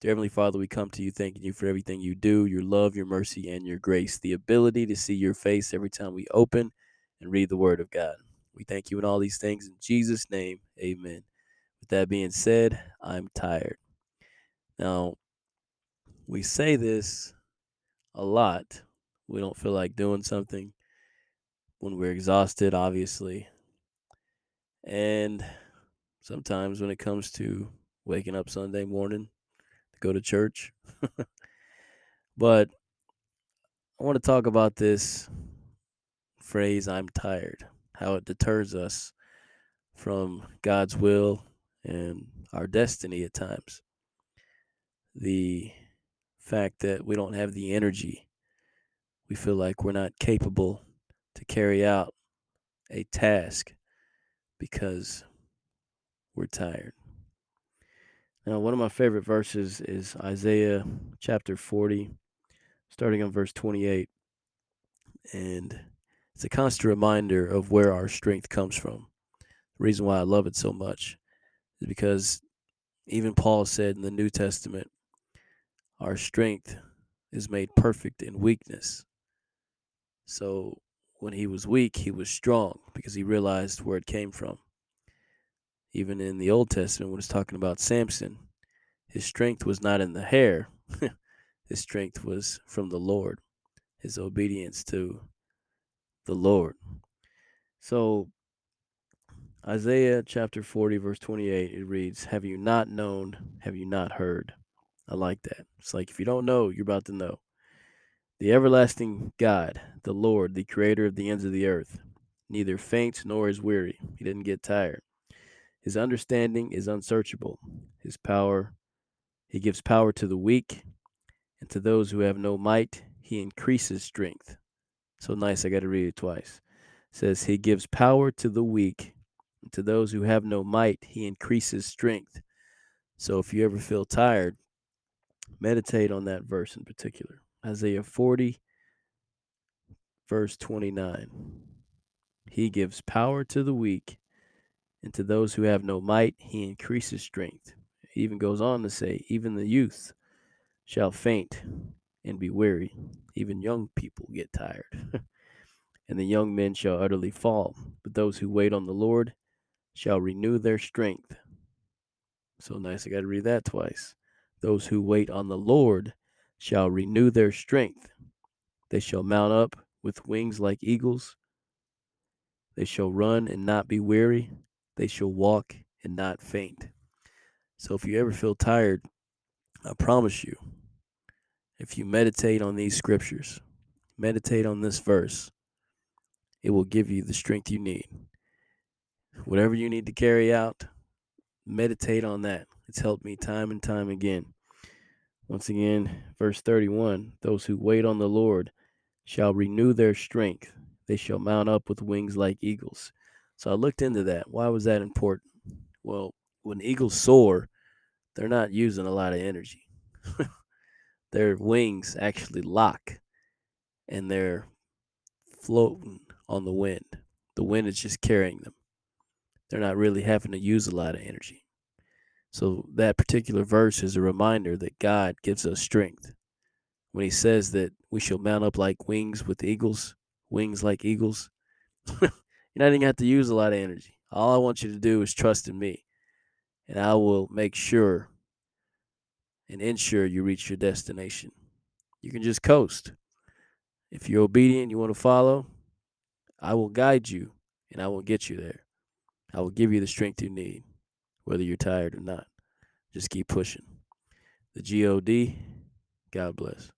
Dear Heavenly Father, we come to you thanking you for everything you do, your love, your mercy, and your grace, the ability to see your face every time we open and read the Word of God. We thank you in all these things. In Jesus' name, amen. With that being said, I'm tired. Now, we say this a lot. We don't feel like doing something when we're exhausted, obviously. And sometimes when it comes to waking up Sunday morning, go to church. but I want to talk about this phrase, I'm tired, how it deters us from God's will and our destiny at times. The fact that we don't have the energy, we feel like we're not capable to carry out a task because we're tired. Now, one of my favorite verses is Isaiah chapter 40, starting on verse 28. And it's a constant reminder of where our strength comes from. The reason why I love it so much is because even Paul said in the New Testament, our strength is made perfect in weakness. So when he was weak, he was strong because he realized where it came from even in the Old Testament, when it's talking about Samson, his strength was not in the hair, his strength was from the Lord, his obedience to the Lord. So, Isaiah chapter 40, verse 28, it reads, Have you not known? Have you not heard? I like that. It's like if you don't know, you're about to know. The everlasting God, the Lord, the creator of the ends of the earth, neither faints nor is weary. He didn't get tired. His understanding is unsearchable. His power, he gives power to the weak, and to those who have no might, he increases strength. So nice, I got to read it twice. It says, He gives power to the weak, and to those who have no might, he increases strength. So if you ever feel tired, meditate on that verse in particular. Isaiah 40, verse 29. He gives power to the weak, and to those who have no might, he increases strength. He even goes on to say, Even the youth shall faint and be weary. Even young people get tired. and the young men shall utterly fall. But those who wait on the Lord shall renew their strength. So nice. I got to read that twice. Those who wait on the Lord shall renew their strength. They shall mount up with wings like eagles. They shall run and not be weary they shall walk and not faint. So if you ever feel tired, I promise you, if you meditate on these scriptures, meditate on this verse, it will give you the strength you need. Whatever you need to carry out, meditate on that. It's helped me time and time again. Once again, verse 31 Those who wait on the Lord shall renew their strength. They shall mount up with wings like eagles. So I looked into that. Why was that important? Well, when eagles soar, they're not using a lot of energy. Their wings actually lock and they're floating on the wind. The wind is just carrying them. They're not really having to use a lot of energy. So that particular verse is a reminder that God gives us strength. When he says that we shall mount up like wings with eagles, wings like eagles, You're not even have to use a lot of energy. All I want you to do is trust in me, and I will make sure and ensure you reach your destination. You can just coast. If you're obedient, you want to follow, I will guide you and I will get you there. I will give you the strength you need, whether you're tired or not. Just keep pushing. The GOD, God bless.